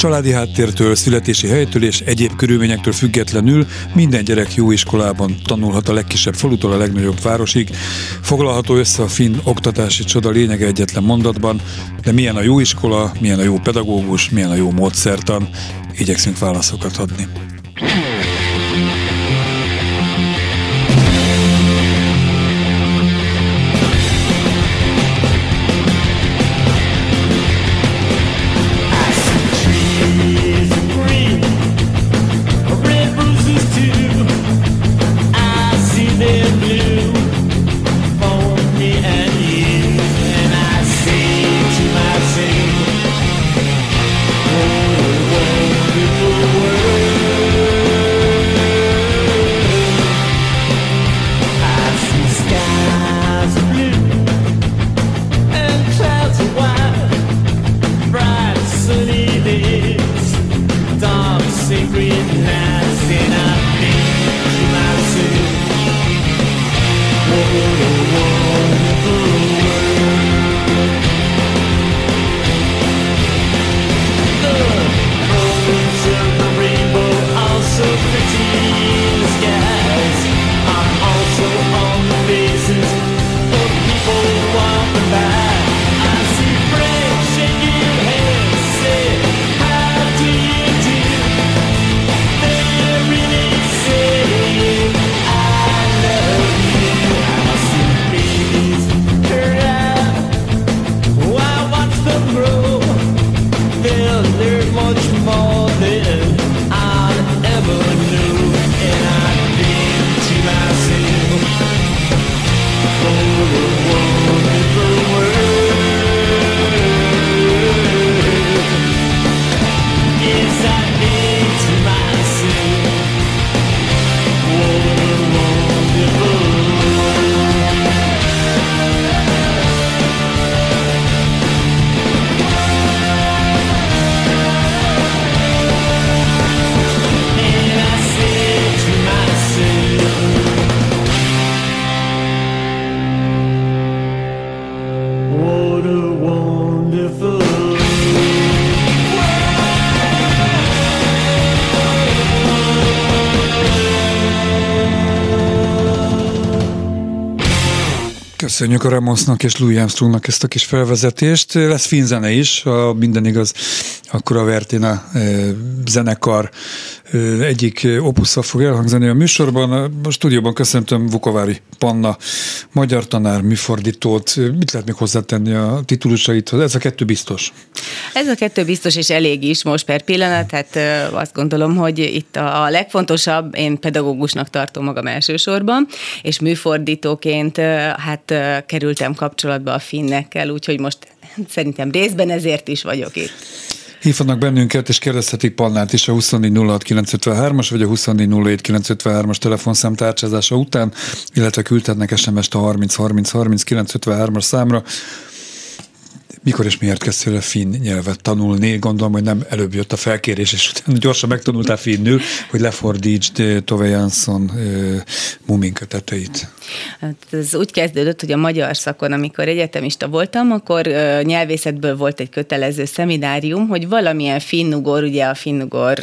Családi háttértől, születési helytől és egyéb körülményektől függetlenül minden gyerek jó iskolában tanulhat a legkisebb falutól a legnagyobb városig. Foglalható össze a finn oktatási csoda lényege egyetlen mondatban, de milyen a jó iskola, milyen a jó pedagógus, milyen a jó módszertan, igyekszünk válaszokat adni. Köszönjük a Ramosnak és Louis Armstrongnak ezt a kis felvezetést. Lesz finzene is, ha minden igaz, akkor a Vertina zenekar egyik opusza fog elhangzani a műsorban. A stúdióban köszöntöm Vukovári Panna, magyar tanár, műfordítót. Mit lehet még hozzátenni a titulusaithoz? Ez a kettő biztos. Ez a kettő biztos és elég is most per pillanat, tehát azt gondolom, hogy itt a legfontosabb, én pedagógusnak tartom magam elsősorban, és műfordítóként hát kerültem kapcsolatba a finnekkel, úgyhogy most szerintem részben ezért is vagyok itt. Hívhatnak bennünket, és kérdezhetik Pannát is a 2406953-as vagy a 2407953-as telefonszám tárcsázása után, illetve küldhetnek SMS-t a 30 30 30 953-as számra mikor és miért kezdtél a finn nyelvet tanulni? Gondolom, hogy nem előbb jött a felkérés, és utána gyorsan megtanultál finnül, hogy lefordítsd eh, Tove Jansson eh, muminköteteit. Hát ez úgy kezdődött, hogy a magyar szakon, amikor egyetemista voltam, akkor uh, nyelvészetből volt egy kötelező szeminárium, hogy valamilyen finnugor, ugye a finnugor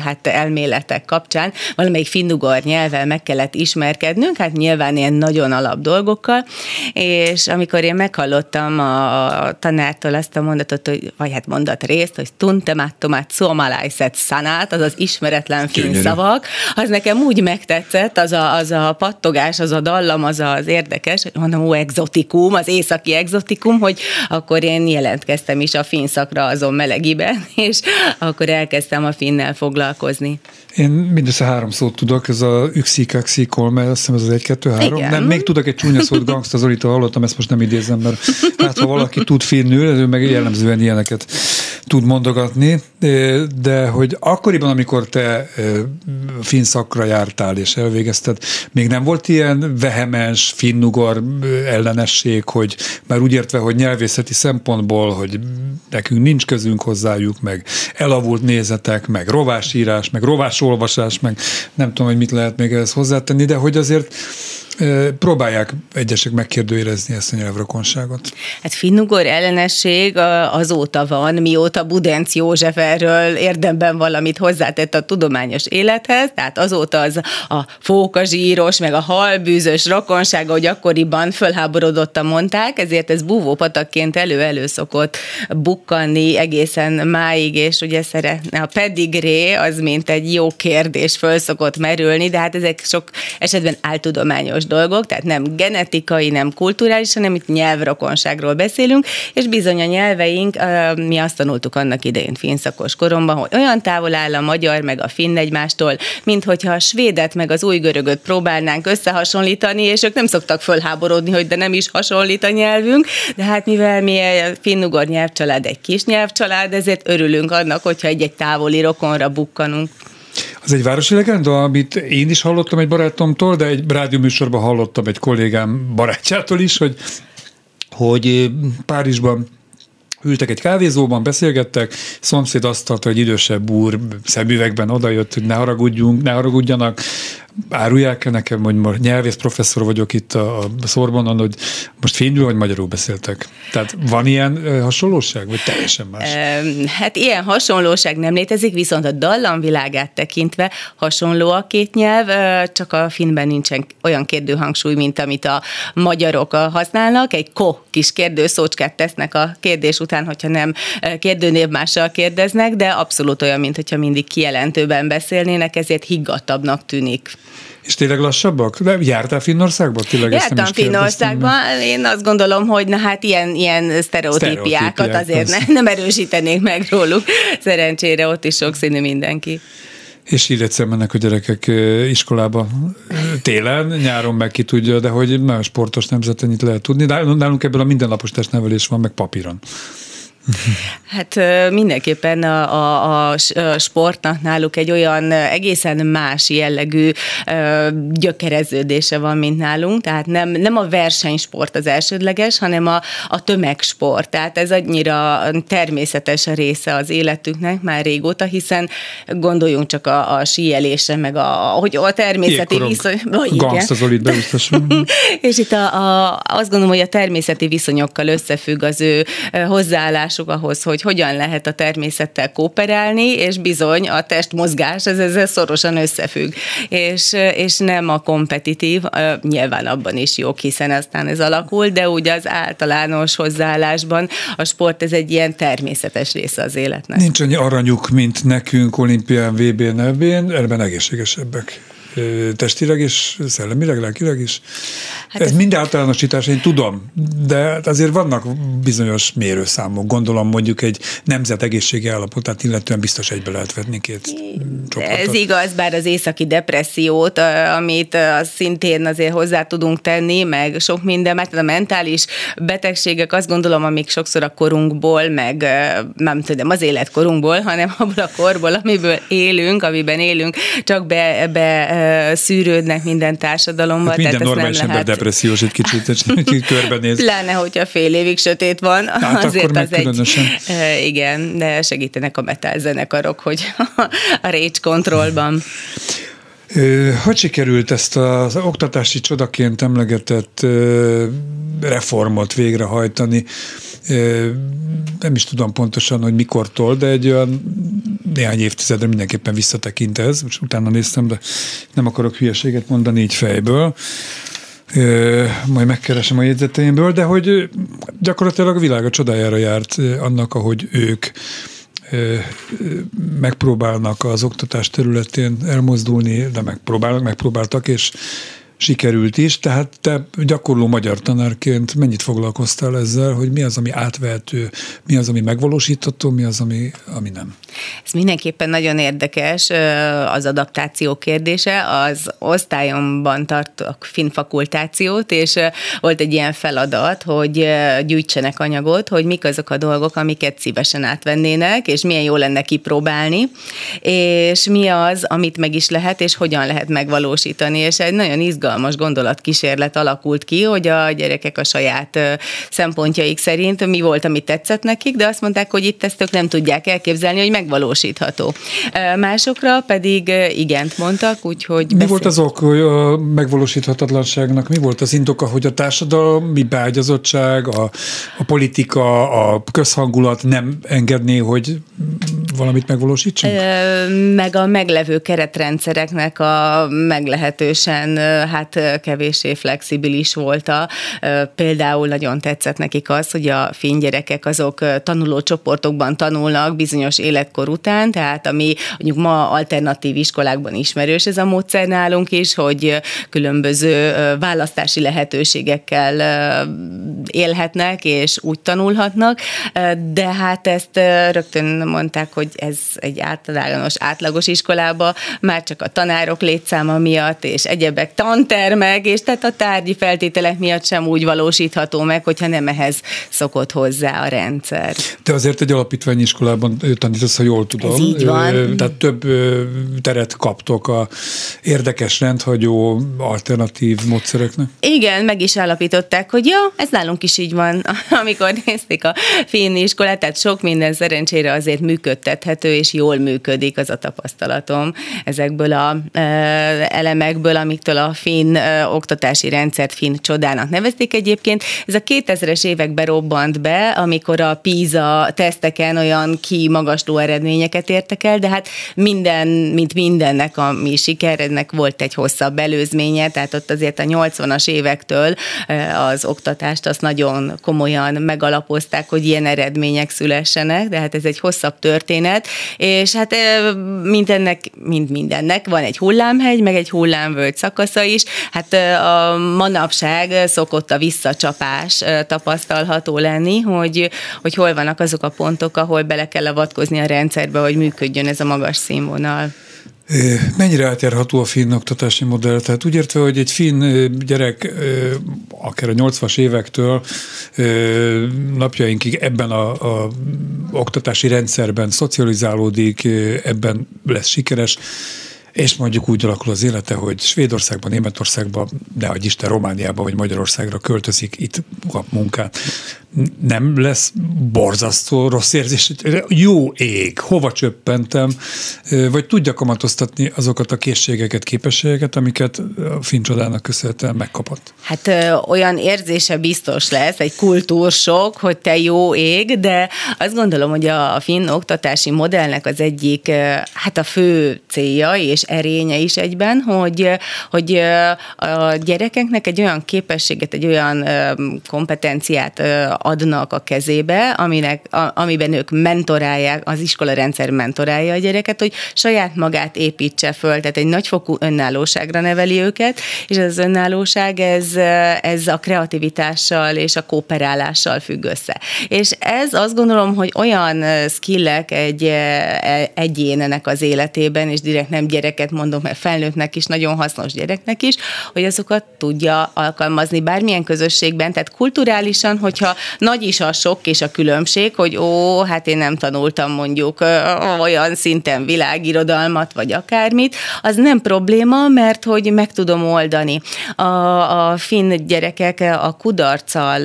hát elméletek kapcsán, valamelyik finnugor nyelvvel meg kellett ismerkednünk, hát nyilván ilyen nagyon alap dolgokkal, és amikor én meghallottam a tanártól azt a mondatot, hogy, vagy hát mondat részt, hogy tuntemattomat suomalaiset szanát, az az ismeretlen finn szavak, az nekem úgy megtetszett, az a, az a pattogás, az a dallam, az az érdekes, hogy mondom, ó, exotikum, az északi exotikum, hogy akkor én jelentkeztem is a finn szakra azon melegiben, és akkor elkezdtem a finnel foglalkozni. Én mindössze három szót tudok, ez a üxi, kaxi, kolme, azt hiszem ez az egy, kettő, három. Igen. Nem, még tudok egy csúnya szót, gangsta Zolita hallottam, ezt most nem idézem, mert hát ha valaki tud finnül, ő meg jellemzően ilyeneket tud mondogatni, de hogy akkoriban, amikor te finn szakra jártál és elvégezted, még nem volt ilyen vehemens finnugor ellenesség, hogy már úgy értve, hogy nyelvészeti szempontból, hogy nekünk nincs közünk hozzájuk, meg elavult nézetek, meg rovásírás, meg rovásolvasás, meg nem tudom, hogy mit lehet még ehhez hozzátenni, de hogy azért próbálják egyesek megkérdőjelezni ezt a nyelvrokonságot. Hát finnugor ellenesség azóta van, mióta Budenc József erről érdemben valamit hozzátett a tudományos élethez, tehát azóta az a fókazsíros, meg a halbűzös rokonság, ahogy akkoriban fölháborodottan mondták, ezért ez búvópatakként elő-elő szokott bukkanni egészen máig, és ugye szeretne a pedigré, az mint egy jó kérdés föl szokott merülni, de hát ezek sok esetben áltudományos fontos dolgok, tehát nem genetikai, nem kulturális, hanem itt nyelvrokonságról beszélünk, és bizony a nyelveink, mi azt tanultuk annak idején finszakos koromban, hogy olyan távol áll a magyar meg a finn egymástól, mint hogyha a svédet meg az új görögöt próbálnánk összehasonlítani, és ők nem szoktak fölháborodni, hogy de nem is hasonlít a nyelvünk, de hát mivel mi a finnugor nyelvcsalád egy kis nyelvcsalád, ezért örülünk annak, hogyha egy-egy távoli rokonra bukkanunk. Az egy városi legenda, amit én is hallottam egy barátomtól, de egy rádióműsorban hallottam egy kollégám barátjától is, hogy, hogy Párizsban ültek egy kávézóban, beszélgettek, szomszéd azt tartta, hogy idősebb úr szemüvegben odajött, hogy ne haragudjunk, ne haragudjanak, árulják-e nekem, hogy most nyelvész professzor vagyok itt a, a Szorbonon, hogy most finnül vagy magyarul beszéltek? Tehát van ilyen hasonlóság, vagy teljesen más? Hát ilyen hasonlóság nem létezik, viszont a dallamvilágát tekintve hasonló a két nyelv, csak a finnben nincsen olyan kérdőhangsúly, mint amit a magyarok használnak. Egy ko kis kérdőszócskát tesznek a kérdés után, hogyha nem kérdőnévmással kérdeznek, de abszolút olyan, mint hogyha mindig kijelentőben beszélnének, ezért higgadtabbnak tűnik. És tényleg lassabbak? De jártál Finnországban? Tényleg Jártam Finnországban. Én azt gondolom, hogy na hát ilyen, ilyen sztereotípiákat azért ne, nem erősítenék meg róluk. Szerencsére ott is sokszínű mindenki. És így egyszer mennek a gyerekek iskolába télen, nyáron meg ki tudja, de hogy nagyon sportos nemzeten itt lehet tudni. De nálunk ebből a mindennapos testnevelés van, meg papíron. Hát mindenképpen a, a, a sportnak náluk egy olyan egészen más jellegű gyökereződése van, mint nálunk, tehát nem, nem a versenysport az elsődleges, hanem a, a tömegsport. Tehát ez annyira természetes a része az életüknek már régóta, hiszen gondoljunk csak a, a síelésre, meg a, hogy a természeti viszony... És itt a, a, azt gondolom, hogy a természeti viszonyokkal összefügg az ő hozzáállás hozzáállásuk ahhoz, hogy hogyan lehet a természettel kooperálni, és bizony a testmozgás ez ezzel szorosan összefügg. És, és nem a kompetitív, nyilván abban is jó, hiszen aztán ez alakul, de úgy az általános hozzáállásban a sport ez egy ilyen természetes része az életnek. Nincs annyi aranyuk, mint nekünk olimpián, VB-n, ebben egészségesebbek testileg és szellemileg, lelkileg is. Hát ez, ez mind általánosítás, én tudom, de azért vannak bizonyos mérőszámok. Gondolom mondjuk egy nemzet egészségi állapotát illetően biztos egybe lehet vetni két csoportot. Ez igaz, bár az északi depressziót, amit szintén azért hozzá tudunk tenni, meg sok minden, mert a mentális betegségek azt gondolom, amik sokszor a korunkból, meg nem tudom, az életkorunkból, hanem abból a korból, amiből élünk, amiben élünk, csak be, be szűrődnek minden társadalomban. Hát minden tehát normális ember lehet... depressziós egy kicsit, egy körbenéz. Pláne, hogyha fél évig sötét van, hát azért az egy... Igen, de segítenek a metal zenekarok, hogy a rage kontrollban. Hogy sikerült ezt az oktatási csodaként emlegetett reformot végrehajtani? Nem is tudom pontosan, hogy mikortól, de egy olyan néhány évtizedre mindenképpen visszatekint ez, most utána néztem, de nem akarok hülyeséget mondani így fejből. Majd megkeresem a jegyzeteimből, de hogy gyakorlatilag a világ a csodájára járt annak, ahogy ők megpróbálnak az oktatás területén elmozdulni, de megpróbálnak, megpróbáltak, és sikerült is, tehát te gyakorló magyar tanárként mennyit foglalkoztál ezzel, hogy mi az, ami átvehető, mi az, ami megvalósítható, mi az, ami, ami nem? Ez mindenképpen nagyon érdekes, az adaptáció kérdése. Az osztályomban tartok finn fakultációt, és volt egy ilyen feladat, hogy gyűjtsenek anyagot, hogy mik azok a dolgok, amiket szívesen átvennének, és milyen jó lenne kipróbálni, és mi az, amit meg is lehet, és hogyan lehet megvalósítani. És egy nagyon izgalmas gondolatkísérlet alakult ki, hogy a gyerekek a saját szempontjaik szerint mi volt, ami tetszett nekik, de azt mondták, hogy itt ezt ők nem tudják elképzelni, hogy megvalósítható. Másokra pedig igent mondtak, úgyhogy... Mi beszél... volt az ok a megvalósíthatatlanságnak? Mi volt az indoka, hogy a társadalmi beágyazottság, a, a politika, a közhangulat nem engedné, hogy valamit megvalósítsunk? Meg a meglevő keretrendszereknek a meglehetősen hát kevéssé flexibilis volt a. Például nagyon tetszett nekik az, hogy a fénygyerekek azok tanuló csoportokban tanulnak bizonyos életkor után, tehát ami mondjuk ma alternatív iskolákban ismerős ez a módszer nálunk is, hogy különböző választási lehetőségekkel élhetnek, és úgy tanulhatnak, de hát ezt rögtön mondták, hogy ez egy általános, átlagos iskolába már csak a tanárok létszáma miatt, és egyebek tantermek, és tehát a tárgyi feltételek miatt sem úgy valósítható meg, hogyha nem ehhez szokott hozzá a rendszer. De azért egy alapítványi iskolában tanítasz, ha jól tudom. Ez így van. Tehát több teret kaptok a érdekes rendhagyó alternatív módszereknek? Igen, meg is állapították, hogy ja, ez nálunk is így van, amikor nézték a finn iskolát, tehát sok minden szerencsére azért működtethető, és jól működik az a tapasztalatom ezekből a elemekből, amiktől a finn oktatási rendszert finn csodának nevezték egyébként. Ez a 2000-es években robbant be, amikor a PISA teszteken olyan kimagasló eredményeket értek el, de hát minden, mint mindennek, ami sikerednek volt egy hosszabb előzménye, tehát ott azért a 80-as évektől az oktatást azt nagyon komolyan megalapozták, hogy ilyen eredmények szülessenek, de hát ez egy hosszabb történet, és hát mindennek, mint mindennek van egy hullámhegy, meg egy hullámvölgy szakasza is, hát a manapság szokott a visszacsapás tapasztalható lenni, hogy, hogy hol vannak azok a pontok, ahol bele kell avatkozni a rendszerbe, hogy működjön ez a magas színvonal. Mennyire átjárható a finn oktatási modell? Tehát úgy értve, hogy egy finn gyerek akár a 80-as évektől napjainkig ebben a, a oktatási rendszerben szocializálódik, ebben lesz sikeres, és mondjuk úgy alakul az élete, hogy Svédországban, Németországban, de hogy Isten Romániába vagy Magyarországra költözik, itt kap munkát nem lesz borzasztó rossz érzés, hogy jó ég, hova csöppentem, vagy tudja kamatoztatni azokat a készségeket, képességeket, amiket a fincsodának köszönhetően megkapott? Hát ö, olyan érzése biztos lesz, egy kultúrsok, hogy te jó ég, de azt gondolom, hogy a, finn oktatási modellnek az egyik, hát a fő célja és erénye is egyben, hogy, hogy a gyerekeknek egy olyan képességet, egy olyan kompetenciát adnak a kezébe, aminek, amiben ők mentorálják, az iskola rendszer mentorálja a gyereket, hogy saját magát építse föl, tehát egy nagyfokú önállóságra neveli őket, és az önállóság, ez, ez a kreativitással és a kooperálással függ össze. És ez azt gondolom, hogy olyan skillek egy e, egyénenek az életében, és direkt nem gyereket mondom, mert felnőttnek is, nagyon hasznos gyereknek is, hogy azokat tudja alkalmazni bármilyen közösségben, tehát kulturálisan, hogyha nagy is a sok és a különbség, hogy ó, hát én nem tanultam mondjuk olyan szinten világirodalmat, vagy akármit, az nem probléma, mert hogy meg tudom oldani. A, a finn gyerekek a kudarccal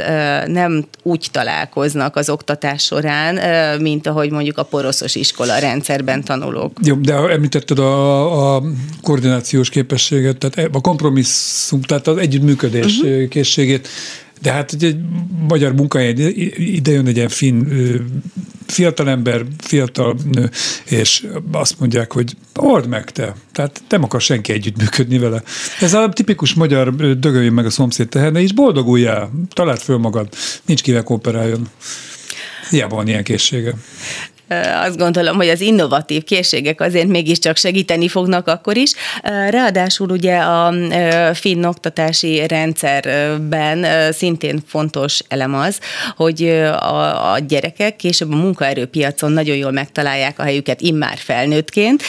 nem úgy találkoznak az oktatás során, mint ahogy mondjuk a poroszos iskola rendszerben tanulók. Jó, de említetted a, a koordinációs képességet, tehát a kompromisszum, tehát az együttműködés uh-huh. készségét de hát egy magyar munkahelyen ide jön egy ilyen finn fiatalember, fiatal nő, és azt mondják, hogy old meg te. Tehát nem akar senki együttműködni vele. Ez a tipikus magyar dögöljön meg a szomszéd teherne, és boldoguljál, találd föl magad, nincs kivel kooperáljon. Hiába van ilyen készsége. Azt gondolom, hogy az innovatív készségek azért mégiscsak segíteni fognak akkor is. Ráadásul ugye a finn oktatási rendszerben szintén fontos elem az, hogy a, a gyerekek később a munkaerőpiacon nagyon jól megtalálják a helyüket immár felnőttként.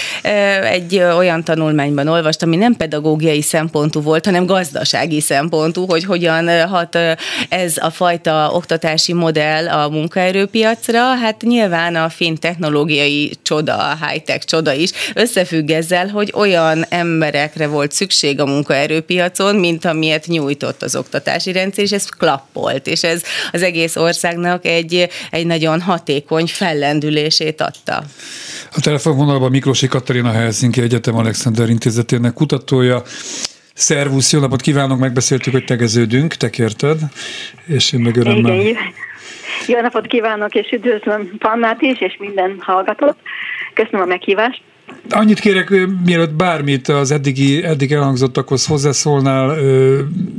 Egy olyan tanulmányban olvastam, ami nem pedagógiai szempontú volt, hanem gazdasági szempontú, hogy hogyan hat ez a fajta oktatási modell a munkaerőpiacra. Hát nyilván a finn technológiai csoda, a high-tech csoda is összefügg ezzel, hogy olyan emberekre volt szükség a munkaerőpiacon, mint amilyet nyújtott az oktatási rendszer, és ez klappolt, és ez az egész országnak egy, egy nagyon hatékony fellendülését adta. A telefonvonalban Miklósi Katarina Helsinki Egyetem Alexander Intézetének kutatója. Szervusz, jó napot kívánok, megbeszéltük, hogy tegeződünk, te kérted, és én meg örömmel. Igen, jó napot kívánok, és üdvözlöm Pannát is, és minden hallgatót. Köszönöm a meghívást. Annyit kérek, mielőtt bármit az eddigi, eddig elhangzottakhoz hozzászólnál,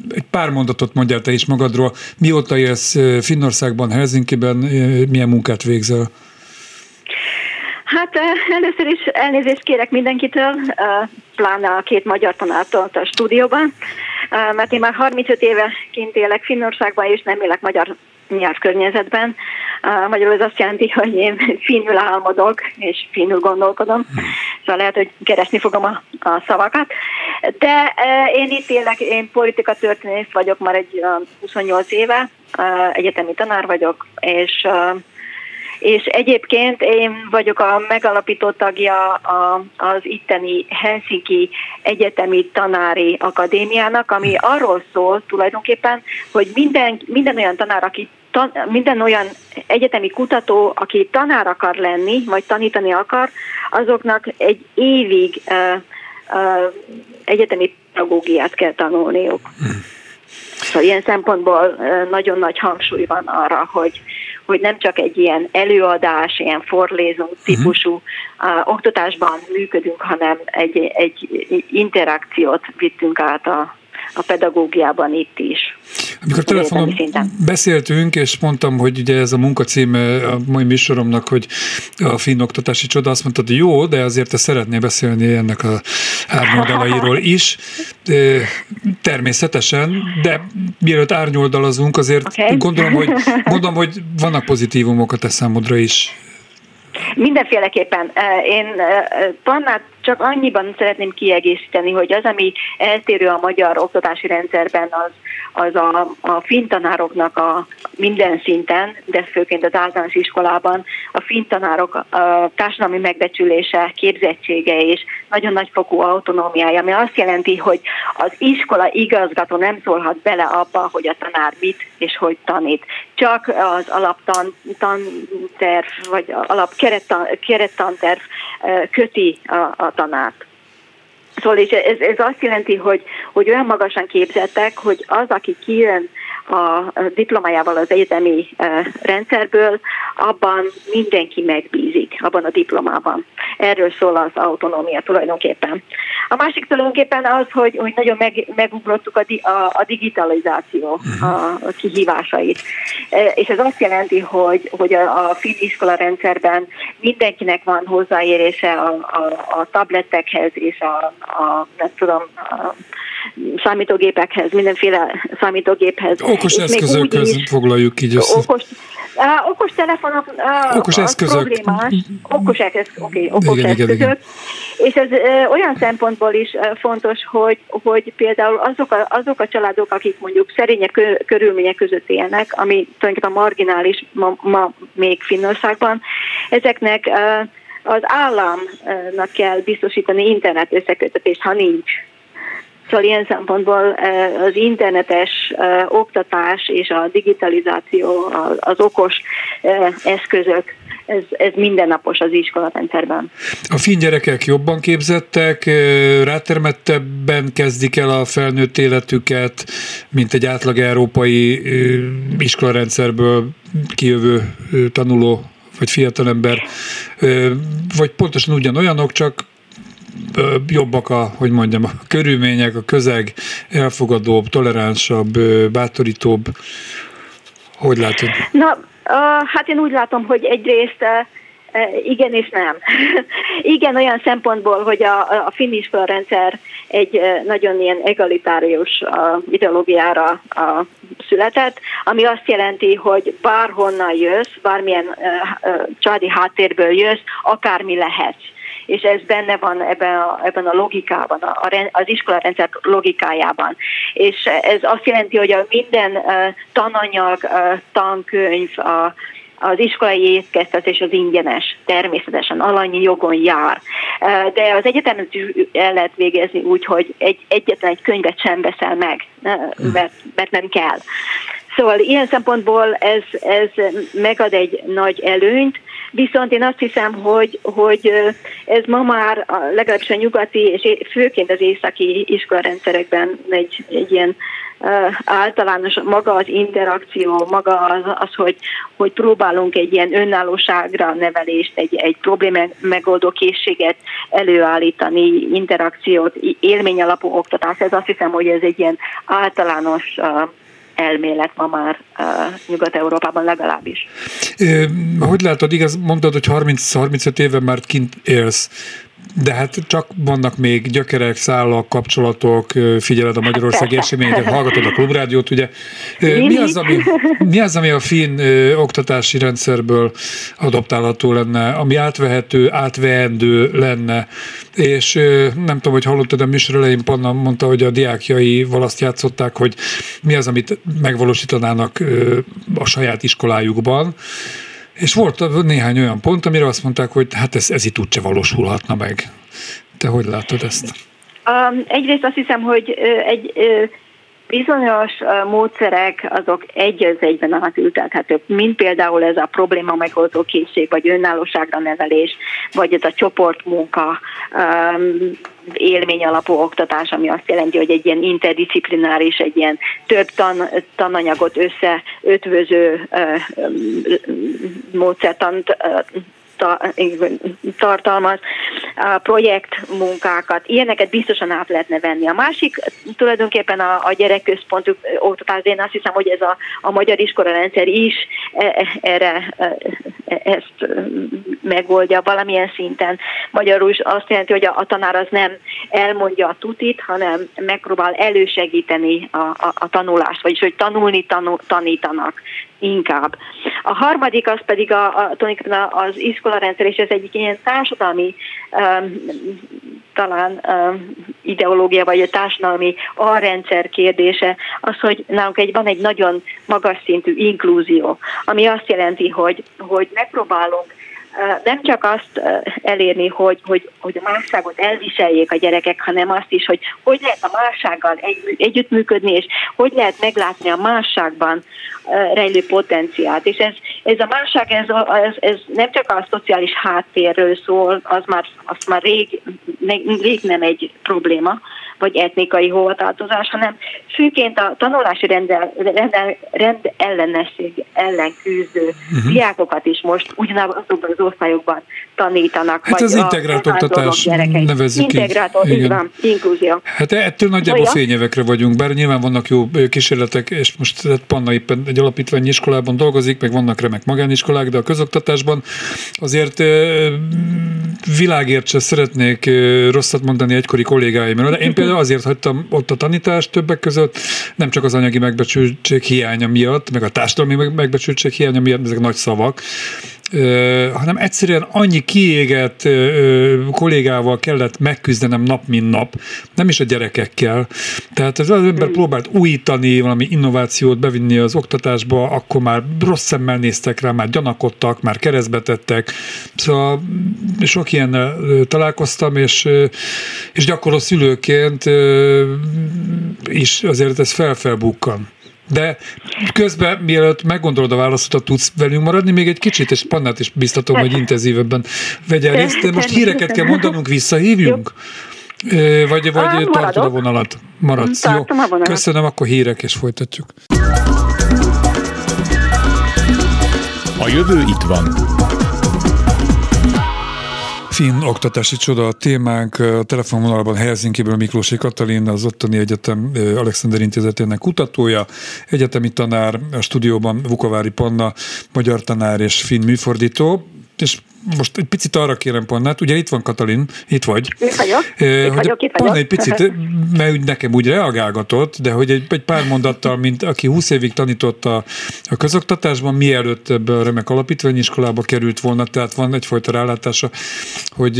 egy pár mondatot mondjál te is magadról. Mióta élsz Finnországban, Helsinki-ben, milyen munkát végzel? Hát először is elnézést kérek mindenkitől, pláne a két magyar tanártól a stúdióban, mert én már 35 éve kint élek Finnországban, és nem élek magyar nyelvkörnyezetben. Magyarul ez azt jelenti, hogy én finnül álmodok, és finnül gondolkodom, szóval lehet, hogy keresni fogom a, a szavakat. De én itt élek, én politika történész vagyok már egy 28 éve, egyetemi tanár vagyok, és és egyébként én vagyok a megalapító tagja a, az itteni Helsinki Egyetemi Tanári Akadémiának, ami arról szól tulajdonképpen, hogy minden, minden olyan tanár, aki tan, minden olyan egyetemi kutató, aki tanár akar lenni, vagy tanítani akar, azoknak egy évig uh, uh, egyetemi pedagógiát kell tanulniuk. Hmm. Szóval ilyen szempontból nagyon nagy hangsúly van arra, hogy, hogy nem csak egy ilyen előadás, ilyen forlézunk típusú uh, oktatásban működünk, hanem egy, egy interakciót vittünk át a, a pedagógiában itt is. Amikor telefonon beszéltünk, és mondtam, hogy ugye ez a munkacíme a mai műsoromnak, hogy a finn oktatási csoda, azt mondtad, hogy jó, de azért te szeretnél beszélni ennek a árnyoldalairól is. Természetesen, de mielőtt árnyoldalazunk, azért okay. gondolom, hogy, gondolom, hogy vannak pozitívumok a te számodra is Mindenféleképpen. Én Pannát csak annyiban szeretném kiegészíteni, hogy az, ami eltérő a magyar oktatási rendszerben, az, az a, a finn tanároknak a minden szinten, de főként az általános iskolában a finn tanárok a társadalmi megbecsülése, képzettsége és nagyon nagy fokú autonómiája, ami azt jelenti, hogy az iskola igazgató nem szólhat bele abba, hogy a tanár mit és hogy tanít. Csak az alaptanterv, vagy alap kerettanterv köti a, a tanárt. Szóval és ez, ez azt jelenti, hogy, hogy olyan magasan képzettek, hogy az, aki kijön a diplomájával az egyetemi rendszerből, abban mindenki megbízik, abban a diplomában. Erről szól az autonómia tulajdonképpen. A másik tulajdonképpen az, hogy, hogy nagyon meg, megugrottuk a, a, a digitalizáció a, a kihívásait. És ez azt jelenti, hogy, hogy a, a finn iskola rendszerben mindenkinek van hozzáérése a, a, a tabletekhez és a, a nem tudom, a, számítógépekhez, mindenféle számítógéphez. Okos eszközökhöz foglaljuk így össze. Okos, Uh, okos telefonok, uh, okos eszközök. problémás, okos, eszköz, okay, okos igen, eszközök, igen, igen. és ez uh, olyan szempontból is uh, fontos, hogy, hogy például azok a, azok a családok, akik mondjuk szerények körülmények között élnek, ami tulajdonképpen marginális ma, ma még Finnországban, ezeknek uh, az államnak kell biztosítani internet összekötetést, ha nincs. Szóval ilyen szempontból az internetes oktatás és a digitalizáció, az okos eszközök ez, ez mindennapos az iskolarendszerben. A finn gyerekek jobban képzettek, rátermettebben kezdik el a felnőtt életüket, mint egy átlag európai iskolarendszerből kijövő tanuló vagy fiatalember, vagy pontosan ugyanolyanok, csak jobbak a, hogy mondjam, a körülmények, a közeg elfogadóbb, toleránsabb, bátorítóbb. Hogy látod? Na, hát én úgy látom, hogy egyrészt Igen és nem. Igen, olyan szempontból, hogy a, a finn rendszer egy nagyon ilyen egalitárius ideológiára született, ami azt jelenti, hogy bárhonnan jössz, bármilyen családi háttérből jössz, akármi lehetsz és ez benne van ebben a, ebben a logikában, a, az iskolarendszer logikájában. És ez azt jelenti, hogy a minden uh, tananyag, uh, tankönyv, a, az iskolai étkeztetés az ingyenes, természetesen alanyi jogon jár. De az egyetemet el lehet végezni úgy, hogy egy, egyetlen egy könyvet sem veszel meg, mert, mert nem kell. Szóval ilyen szempontból ez, ez megad egy nagy előnyt, viszont én azt hiszem, hogy, hogy ez ma már legalábbis a nyugati és főként az északi iskolarendszerekben egy, egy ilyen általános maga az interakció, maga az, az hogy, hogy próbálunk egy ilyen önállóságra nevelést, egy, egy probléma megoldó készséget előállítani, interakciót, élmény alapú oktatás. Ez azt hiszem, hogy ez egy ilyen általános elmélet ma már Nyugat-Európában legalábbis. Hogy látod, igaz, mondtad, hogy 30-35 éve már kint élsz de hát csak vannak még gyökerek, szállak, kapcsolatok, figyeled a Magyarországi eseményeket, hallgatod a klubrádiót, ugye. Mi az, ami, mi az, ami a finn oktatási rendszerből adoptálható lenne, ami átvehető, átvehendő lenne, és nem tudom, hogy hallottad, a műsor elején Panna mondta, hogy a diákjai azt játszották, hogy mi az, amit megvalósítanának a saját iskolájukban, és volt néhány olyan pont, amire azt mondták, hogy hát ez, ez itt úgyse valósulhatna meg. Te hogy látod ezt? Um, egyrészt azt hiszem, hogy egy bizonyos módszerek azok egy az egyben átültethetők, mint például ez a probléma megoldó készség, vagy önállóságra nevelés, vagy ez a csoportmunka, élmény alapú oktatás, ami azt jelenti, hogy egy ilyen interdisziplináris, egy ilyen több tan, tananyagot összeötvöző módszertant tartalmaz, a projektmunkákat, ilyeneket biztosan át lehetne venni. A másik tulajdonképpen a, a gyerekközpontú oktatás, én azt hiszem, hogy ez a, a magyar iskolarendszer is e, e, erre e, ezt megoldja valamilyen szinten. Magyarul is azt jelenti, hogy a, a tanár az nem elmondja a tutit, hanem megpróbál elősegíteni a, a, a tanulást, vagyis hogy tanulni tanul, tanítanak inkább. A harmadik az pedig a, a, az iskolarendszer, és ez egyik ilyen társadalmi um, talán um, ideológia, vagy a társadalmi rendszer kérdése, az, hogy nálunk egy, van egy nagyon magas szintű inklúzió, ami azt jelenti, hogy, hogy megpróbálunk nem csak azt elérni, hogy, hogy, hogy a másságot elviseljék a gyerekek, hanem azt is, hogy hogy lehet a mássággal egy, együttműködni, és hogy lehet meglátni a másságban rejlő potenciált. És ez, ez a másság, ez, ez, ez nem csak a szociális háttérről szól, az már, az már rég, rég nem egy probléma, vagy etnikai hovatartozás, hanem főként a tanulási rendel, rendel, rend ellenesség ellen küzdő uh-huh. diákokat is most ugyanazokban az osztályokban tanítanak. Hát az integrált oktatás nevezzük Integrált, így van, inkluzió. Hát ettől nagyjából Olyan? fényevekre vagyunk, bár nyilván vannak jó kísérletek, és most hát Panna éppen egy alapítványi iskolában dolgozik, meg vannak remek magániskolák, de a közoktatásban azért világért se szeretnék rosszat mondani egykori kollégáimról. Én például azért hagytam ott a tanítást többek között, nem csak az anyagi megbecsültség hiánya miatt, meg a társadalmi megbecsültség hiánya miatt, ezek nagy szavak, hanem egyszerűen annyi kiégett kollégával kellett megküzdenem nap, mint nap, nem is a gyerekekkel. Tehát az ember hmm. próbált újítani, valami innovációt bevinni az oktatásba, akkor már rossz szemmel néztek rá, már gyanakodtak, már keresztbe tettek. Szóval sok ilyen találkoztam, és, és gyakorló szülőként is azért ez felfelbukkan. De közben, mielőtt meggondolod a válaszodat, tudsz velünk maradni még egy kicsit, és Pannát is biztatom, hogy intenzívebben vegyen részt. De most híreket kell mondanunk, visszahívjunk? Vagy, vagy ah, tartod a vonalat? Maradsz. Jó. Köszönöm, akkor hírek, és folytatjuk. A jövő itt van finn oktatási csoda a témánk. A telefonvonalban Helsinki-ből Miklósi Katalin, az ottani egyetem Alexander Intézetének kutatója, egyetemi tanár, a stúdióban Vukovári Panna, magyar tanár és finn műfordító és most egy picit arra kérem Pannát, ugye itt van Katalin, itt vagy. Itt vagyok, itt vagyok, itt vagyok. egy picit, mert nekem úgy reagálgatott, de hogy egy, egy pár mondattal, mint aki 20 évig tanított a, a közoktatásban, mielőtt ebbe a remek alapítványiskolába került volna, tehát van egyfajta rálátása, hogy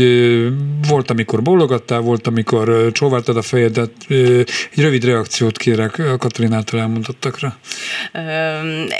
volt, amikor bólogattál, volt, amikor csóváltad a fejedet. Egy rövid reakciót kérek a Katalin által elmondottakra.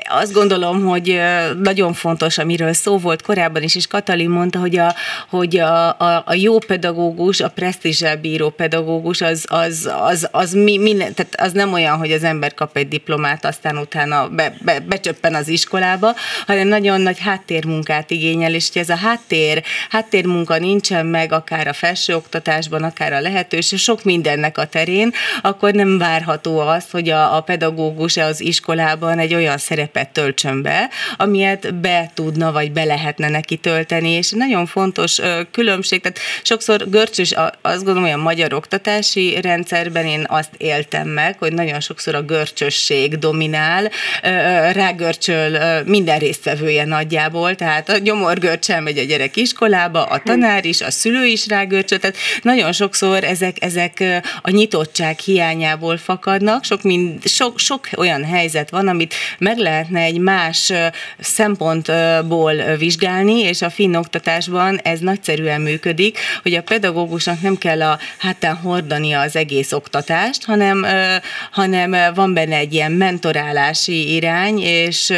Azt gondolom, hogy nagyon fontos, amiről szó volt korábban is, és Katalin mondta, hogy a, hogy a, a, a jó pedagógus, a presztízsel bíró pedagógus, az, az, az, az, mi, minden, tehát az nem olyan, hogy az ember kap egy diplomát, aztán utána be, be, becsöppen az iskolába, hanem nagyon nagy háttérmunkát igényel, és hogy ez a háttér, háttérmunka nincsen meg, akár a felsőoktatásban, akár a lehetőség, sok mindennek a terén, akkor nem várható az, hogy a, a pedagógus az iskolában egy olyan szerepet töltsön be, amilyet be tudna, vagy be lehetne neki tölteni, és nagyon fontos különbség, tehát sokszor görcsös, azt gondolom, hogy a magyar oktatási rendszerben én azt éltem meg, hogy nagyon sokszor a görcsösség dominál, rágörcsöl minden résztvevője nagyjából, tehát a gyomorgörcsel megy a gyerek iskolába, a tanár is, a szülő is rágörcsöl, tehát nagyon sokszor ezek, ezek a nyitottság hiányából fakadnak, sok, mind, sok, sok olyan helyzet van, amit meg lehetne egy más szempontból vizsgálni, és a finn oktatásban ez nagyszerűen működik, hogy a pedagógusnak nem kell a hátán hordani az egész oktatást, hanem, hanem van benne egy ilyen mentorálási irány, és,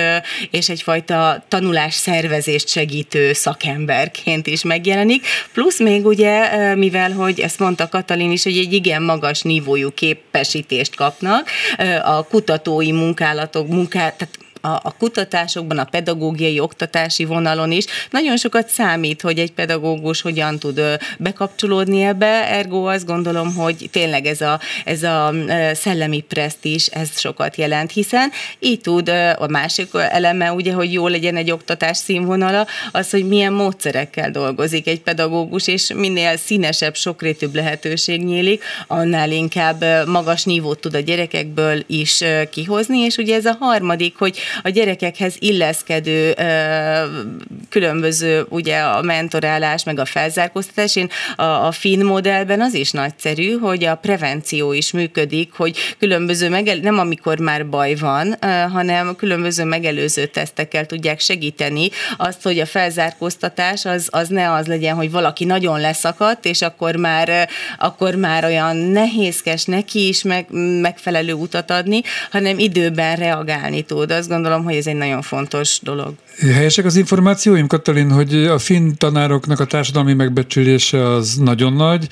és egyfajta tanulás szervezést segítő szakemberként is megjelenik. Plusz még ugye, mivel, hogy ezt mondta Katalin is, hogy egy igen magas nívójú képesítést kapnak, a kutatói munkálatok, munkát, tehát a, a kutatásokban, a pedagógiai oktatási vonalon is. Nagyon sokat számít, hogy egy pedagógus hogyan tud bekapcsolódni ebbe, ergo azt gondolom, hogy tényleg ez a, ez a szellemi presztízs, ez sokat jelent, hiszen így tud a másik eleme, ugye, hogy jó legyen egy oktatás színvonala, az, hogy milyen módszerekkel dolgozik egy pedagógus, és minél színesebb, sokrétűbb lehetőség nyílik, annál inkább magas nívót tud a gyerekekből is kihozni, és ugye ez a harmadik, hogy a gyerekekhez illeszkedő különböző ugye a mentorálás, meg a felzárkóztatás. Én a, a finn modellben az is nagyszerű, hogy a prevenció is működik, hogy különböző megel, nem amikor már baj van, hanem különböző megelőző tesztekkel tudják segíteni azt, hogy a felzárkóztatás az, az ne az legyen, hogy valaki nagyon leszakadt, és akkor már, akkor már olyan nehézkes neki is meg, megfelelő utat adni, hanem időben reagálni tud. Azt gondolom, hogy ez egy nagyon fontos dolog. Helyesek az információim, Katalin, hogy a finn tanároknak a társadalmi megbecsülése az nagyon nagy,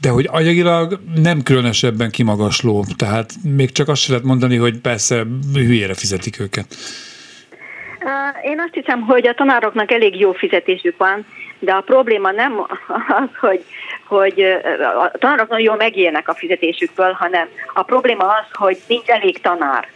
de hogy anyagilag nem különösebben kimagasló. Tehát még csak azt sem lehet mondani, hogy persze hülyére fizetik őket. Én azt hiszem, hogy a tanároknak elég jó fizetésük van, de a probléma nem az, hogy, hogy a tanárok nagyon jól megélnek a fizetésükből, hanem a probléma az, hogy nincs elég tanár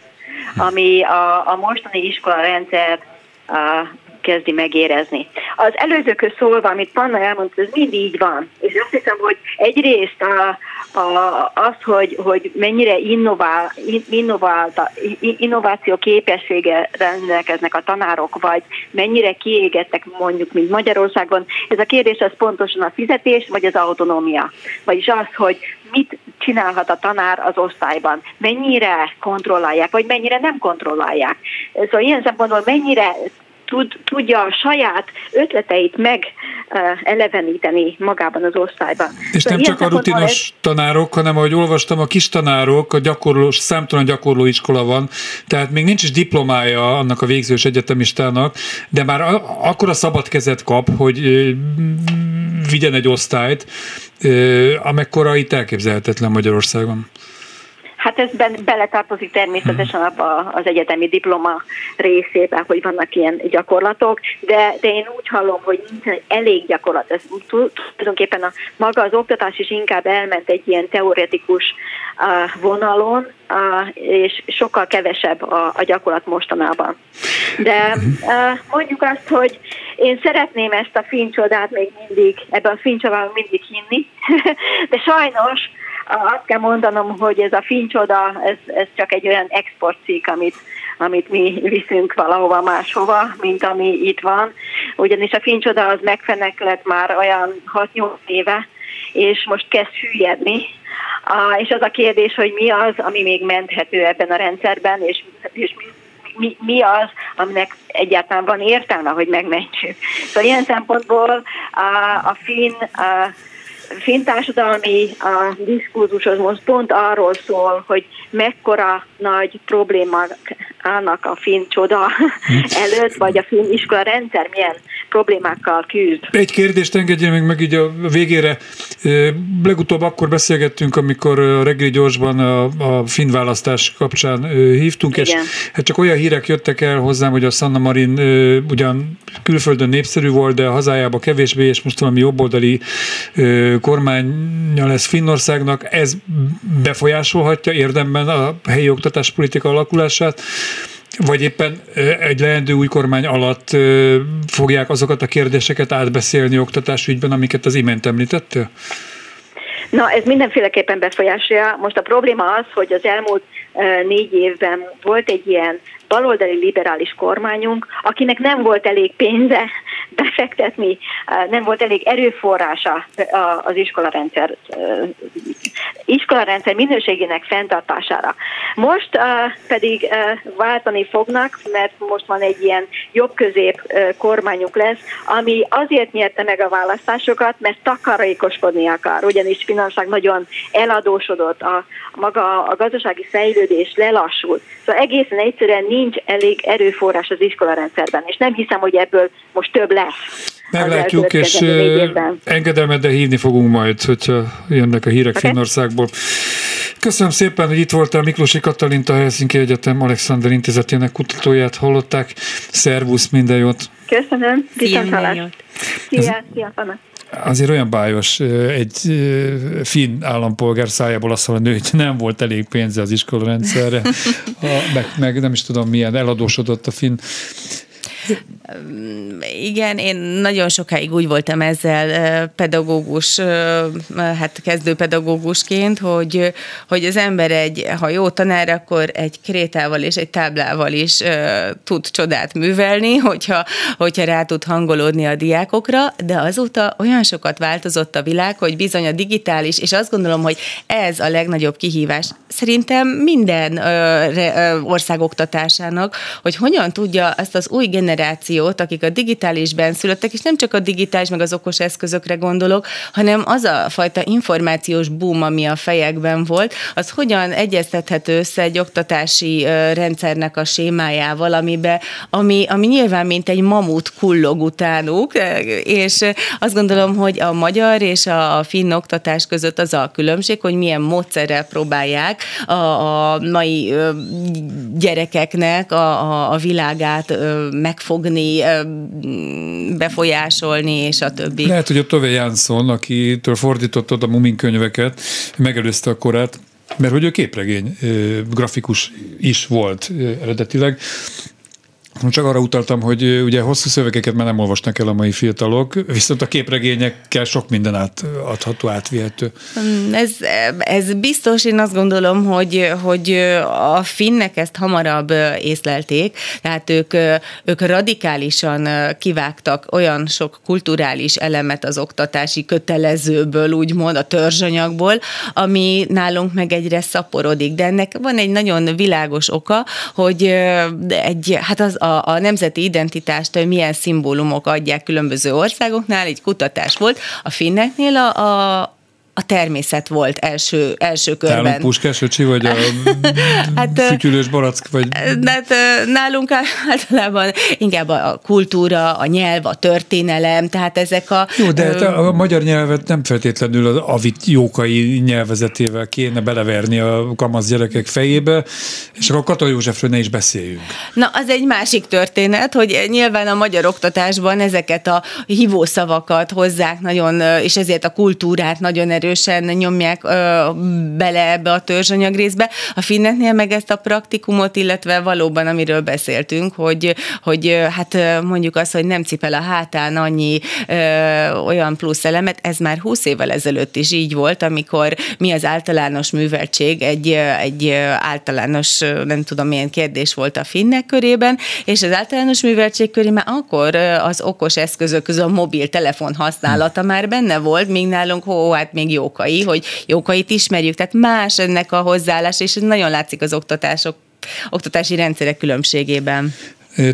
ami a, a mostani iskola rendszer a, kezdi megérezni. Az előzőköz szólva, amit Panna elmondta, ez mind így van. És azt hiszem, hogy egyrészt a, a, az, hogy, hogy mennyire innovál, innoválta, innováció képessége rendelkeznek a tanárok, vagy mennyire kiégettek mondjuk, mint Magyarországon, ez a kérdés az pontosan a fizetés, vagy az autonómia. Vagyis az, hogy mit csinálhat a tanár az osztályban, mennyire kontrollálják, vagy mennyire nem kontrollálják. Szóval ilyen szempontból mennyire tud, tudja a saját ötleteit meg eleveníteni magában az osztályban. És szóval nem csak a rutinos ez... tanárok, hanem ahogy olvastam, a kis tanárok, a gyakorló, számtalan gyakorló iskola van, tehát még nincs is diplomája annak a végzős egyetemistának, de már akkor a szabad kezet kap, hogy vigyen egy osztályt, amekkora itt elképzelhetetlen Magyarországon. Hát ez beletartozik természetesen abba az egyetemi diploma részébe, hogy vannak ilyen gyakorlatok, de, de én úgy hallom, hogy nincs elég gyakorlat. Ez tulajdonképpen a, maga az oktatás is inkább elment egy ilyen teoretikus uh, vonalon, uh, és sokkal kevesebb a, a gyakorlat mostanában. De uh, mondjuk azt, hogy én szeretném ezt a fincsodát még mindig, ebben a fincsodában mindig hinni, de sajnos azt kell mondanom, hogy ez a fincsoda, ez, ez csak egy olyan exportcikk, amit, amit mi viszünk valahova máshova, mint ami itt van. ugyanis a fincsoda az megfeneklett már olyan 6-8 éve, és most kezd hüllyedni. És az a kérdés, hogy mi az, ami még menthető ebben a rendszerben, és, és mi, mi, mi az, aminek egyáltalán van értelme, hogy megmentsük. Szóval ilyen szempontból a, a finn a, finn társadalmi a diskurzus az most pont arról szól, hogy mekkora nagy probléma állnak a finn csoda előtt, vagy a finn iskola rendszer milyen problémákkal küzd. Egy kérdést engedje meg, meg így a végére. Legutóbb akkor beszélgettünk, amikor a reggeli gyorsban a, a finn választás kapcsán hívtunk, Igen. és hát csak olyan hírek jöttek el hozzám, hogy a Sanna Marin ugyan külföldön népszerű volt, de a hazájában kevésbé, és most valami jobboldali kormánya lesz Finnországnak. Ez befolyásolhatja érdemben a helyi oktatáspolitika alakulását, vagy éppen egy leendő új kormány alatt fogják azokat a kérdéseket átbeszélni oktatásügyben, amiket az imént említettél? Na, ez mindenféleképpen befolyásolja. Most a probléma az, hogy az elmúlt négy évben volt egy ilyen baloldali liberális kormányunk, akinek nem volt elég pénze befektetni, nem volt elég erőforrása az iskolarendszer, iskolarendszer minőségének fenntartására. Most pedig váltani fognak, mert most van egy ilyen jobb-közép kormányunk lesz, ami azért nyerte meg a választásokat, mert takarékoskodni akar, ugyanis Finország nagyon eladósodott, a, maga a gazdasági fejlődés lelassult. Szóval egészen egyszerűen nincs elég erőforrás az iskolarendszerben, és nem hiszem, hogy ebből most több lesz. Meglátjuk, és engedelmedre hívni fogunk majd, hogyha jönnek a hírek okay. Finnországból. Köszönöm szépen, hogy itt voltál Miklósi Katalint, a Helsinki Egyetem Alexander Intézetének kutatóját hallották. Szervusz, minden jót! Köszönöm, viszont hallás! Szia, szia, azért olyan bájos egy finn állampolgár szájából azt hallani, hogy nem volt elég pénze az iskolarendszerre, meg, meg nem is tudom milyen eladósodott a finn igen, én nagyon sokáig úgy voltam ezzel pedagógus, hát kezdő pedagógusként, hogy, hogy az ember egy, ha jó tanár, akkor egy krétával és egy táblával is tud csodát művelni, hogyha, hogyha rá tud hangolódni a diákokra, de azóta olyan sokat változott a világ, hogy bizony a digitális, és azt gondolom, hogy ez a legnagyobb kihívás szerintem minden ország oktatásának, hogy hogyan tudja ezt az új generációt, akik a digitálisben születtek, és nem csak a digitális, meg az okos eszközökre gondolok, hanem az a fajta információs boom, ami a fejekben volt, az hogyan egyeztethető össze egy oktatási rendszernek a sémájával, amibe, ami, ami nyilván mint egy mamut kullog utánuk, és azt gondolom, hogy a magyar és a finn oktatás között az a különbség, hogy milyen módszerrel próbálják a, a mai gyerekeknek a, a, a világát megfogni, befolyásolni, és a többi. Lehet, hogy a Tove Jansson, akitől fordítottad a Mumin könyveket, megelőzte a korát, mert hogy ő képregény grafikus is volt eredetileg, csak arra utaltam, hogy ugye hosszú szövegeket már nem olvasnak el a mai fiatalok, viszont a képregényekkel sok minden átadható, átvihető. Mm, ez, ez biztos, én azt gondolom, hogy, hogy a finnek ezt hamarabb észlelték, tehát ők, ők radikálisan kivágtak olyan sok kulturális elemet az oktatási kötelezőből, úgymond a törzsanyagból, ami nálunk meg egyre szaporodik. De ennek van egy nagyon világos oka, hogy egy, hát az a, a nemzeti identitást milyen szimbólumok adják különböző országoknál, egy kutatás volt. A finneknél a, a a természet volt első, első körben. Nálunk Puskás öcsi, vagy a hát, fütyülős barack? Vagy... Hát, nálunk általában inkább a kultúra, a nyelv, a történelem, tehát ezek a... Jó, de a, a magyar nyelvet nem feltétlenül az avit jókai nyelvezetével kéne beleverni a kamasz gyerekek fejébe, és akkor Kata Józsefről ne is beszéljünk. Na, az egy másik történet, hogy nyilván a magyar oktatásban ezeket a hívószavakat hozzák nagyon, és ezért a kultúrát nagyon erősen nyomják ö, bele ebbe a törzsanyag részbe. A finneknél meg ezt a praktikumot, illetve valóban, amiről beszéltünk, hogy, hogy hát mondjuk az, hogy nem cipel a hátán annyi ö, olyan plusz elemet, ez már 20 évvel ezelőtt is így volt, amikor mi az általános műveltség, egy, egy általános, nem tudom milyen kérdés volt a finnek körében, és az általános műveltség köré már akkor az okos eszközök közül a mobiltelefon használata már benne volt, még nálunk, hó, hát még jókai, hogy jókait ismerjük, tehát más ennek a hozzáállás, és ez nagyon látszik az oktatások oktatási rendszerek különbségében.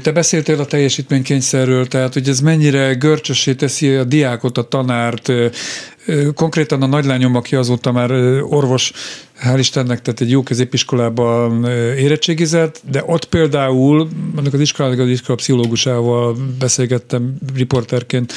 Te beszéltél a teljesítménykényszerről, tehát hogy ez mennyire görcsösé teszi a diákot, a tanárt, konkrétan a nagylányom, aki azóta már orvos, hál' Istennek, tehát egy jó középiskolában érettségizett, de ott például, annak az iskolának az iskola pszichológusával beszélgettem riporterként,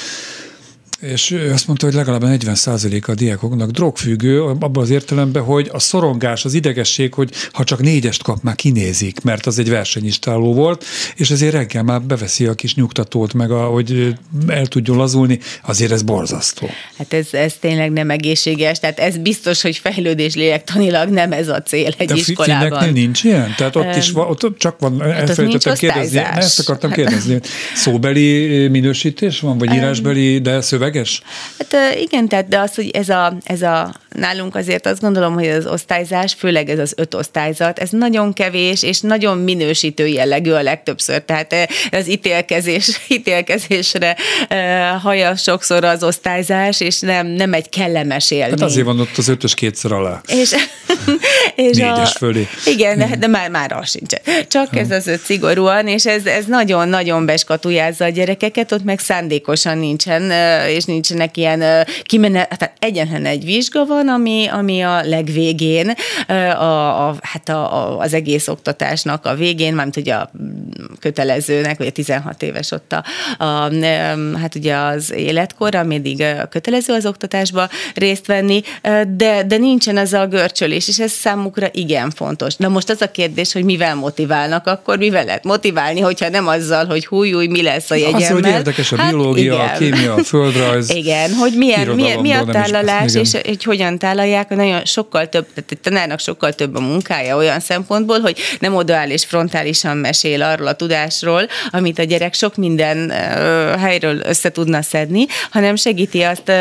és ő azt mondta, hogy legalább 40% a diákoknak drogfüggő, abban az értelemben, hogy a szorongás, az idegesség, hogy ha csak négyest kap, már kinézik, mert az egy versenyistáló volt, és ezért reggel már beveszi a kis nyugtatót, meg a, hogy el tudjon lazulni, azért ez borzasztó. Hát ez, ez tényleg nem egészséges, tehát ez biztos, hogy fejlődés lélektanilag nem ez a cél egy De iskolában. Nincs ilyen? Tehát ott is van, ott csak van, hát elfelejtettem kérdezni, ezt akartam kérdezni. Szóbeli minősítés van, vagy írásbeli, de szöveg szöveges? Hát igen, tehát de az, hogy ez a, ez a nálunk azért azt gondolom, hogy az osztályzás, főleg ez az öt osztályzat, ez nagyon kevés és nagyon minősítő jellegű a legtöbbször. Tehát az ítélkezés, ítélkezésre haja sokszor az osztályzás, és nem, nem egy kellemes élmény. Hát azért van ott az ötös kétszer alá. És, és Négyes a, fölé. Igen, de, de már, már az sincsen. Csak ha. ez az öt szigorúan, és ez, ez nagyon-nagyon beskatujázza a gyerekeket, ott meg szándékosan nincsen, és nincsenek ilyen kimenet, tehát egyetlen egy vizsga van, ami, ami a legvégén, a, a, hát a, a, az egész oktatásnak a végén, mármint ugye a kötelezőnek, vagy a 16 éves ott a, a hát ugye az életkor, ameddig kötelező az oktatásba részt venni, de, de nincsen az a görcsölés, és ez számukra igen fontos. Na most az a kérdés, hogy mivel motiválnak, akkor mivel lehet motiválni, hogyha nem azzal, hogy húj, mi lesz a jegyemmel. Az, hogy érdekes a hát biológia, igen. a kémia, a földrajz, rajz. Igen, hogy milyen, milyen, mi a tálalás, és hogy hogyan tálalják, nagyon sokkal több, tehát a tanárnak sokkal több a munkája olyan szempontból, hogy nem odaáll és frontálisan mesél arról a tudásról, amit a gyerek sok minden helyről össze tudna szedni, hanem segíti azt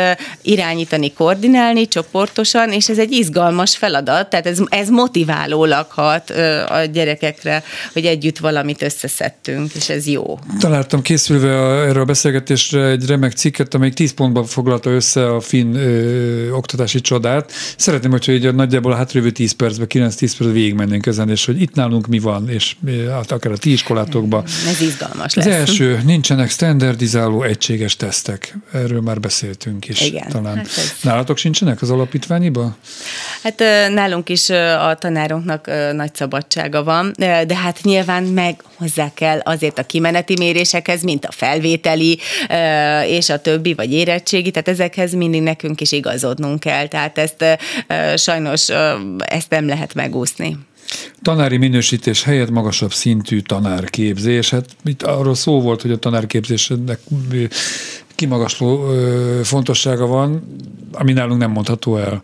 irányítani, koordinálni csoportosan, és ez egy izgalmas feladat, tehát ez, ez motiválólag hat a gyerekekre, hogy együtt valamit összeszedtünk, és ez jó. Találtam készülve a, erről a beszélgetésre egy remek cikket, amelyik 10 pontban foglalta össze a finn ö, oktatási csodát. Szeretném, hogyha így nagyjából a hátrövő 10 percben, 9-10 percben végigmennénk ezen, és hogy itt nálunk mi van, és hát akár a ti iskolátokban. Ez izgalmas lesz. Az első, nincsenek standardizáló egységes tesztek. Erről már beszéltünk is. Igen. Talán. Hát ez... Nálatok sincsenek az alapítványiban? Hát nálunk is a tanárunknak nagy szabadsága van, de hát nyilván meg hozzá kell azért a kimeneti mérésekhez, mint a felvételi és a többi, vagy érettségi, tehát ezekhez mindig nekünk is igazodnunk kell, tehát ezt sajnos ezt nem lehet megúszni. Tanári minősítés helyett magasabb szintű tanárképzés. Hát itt arról szó volt, hogy a tanárképzésnek kimagasló fontossága van, ami nálunk nem mondható el.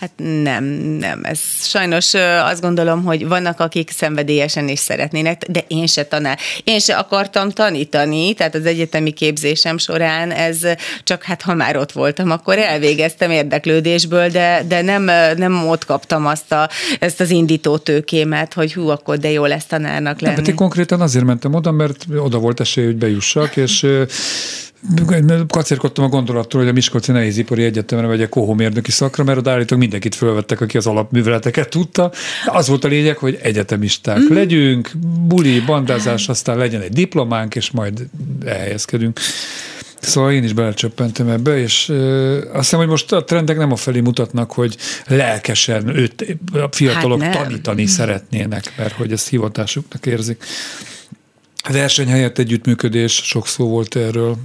Hát nem, nem. Ez sajnos azt gondolom, hogy vannak, akik szenvedélyesen is szeretnének, de én se tanár. Én se akartam tanítani, tehát az egyetemi képzésem során ez csak hát ha már ott voltam, akkor elvégeztem érdeklődésből, de, de nem, nem ott kaptam azt a, ezt az indító tőkémet, hogy hú, akkor de jó lesz tanárnak lenni. Nem, hát én konkrétan azért mentem oda, mert oda volt esély, hogy bejussak, és kacérkodtam a gondolattól, hogy a Miskolci Nehézipari Egyetemre vegyek kohómérnöki szakra, mert oda állítólag mindenkit fölvettek, aki az alapműveleteket tudta. De az volt a lényeg, hogy egyetemisták mm. legyünk, buli, bandázás, aztán legyen egy diplománk, és majd elhelyezkedünk. Szóval én is belecsöppentem ebbe, és ö, azt hiszem, hogy most a trendek nem a felé mutatnak, hogy lelkesen őt, a fiatalok hát tanítani szeretnének, mert hogy ezt hivatásuknak érzik. Verseny helyett együttműködés, sok szó volt erről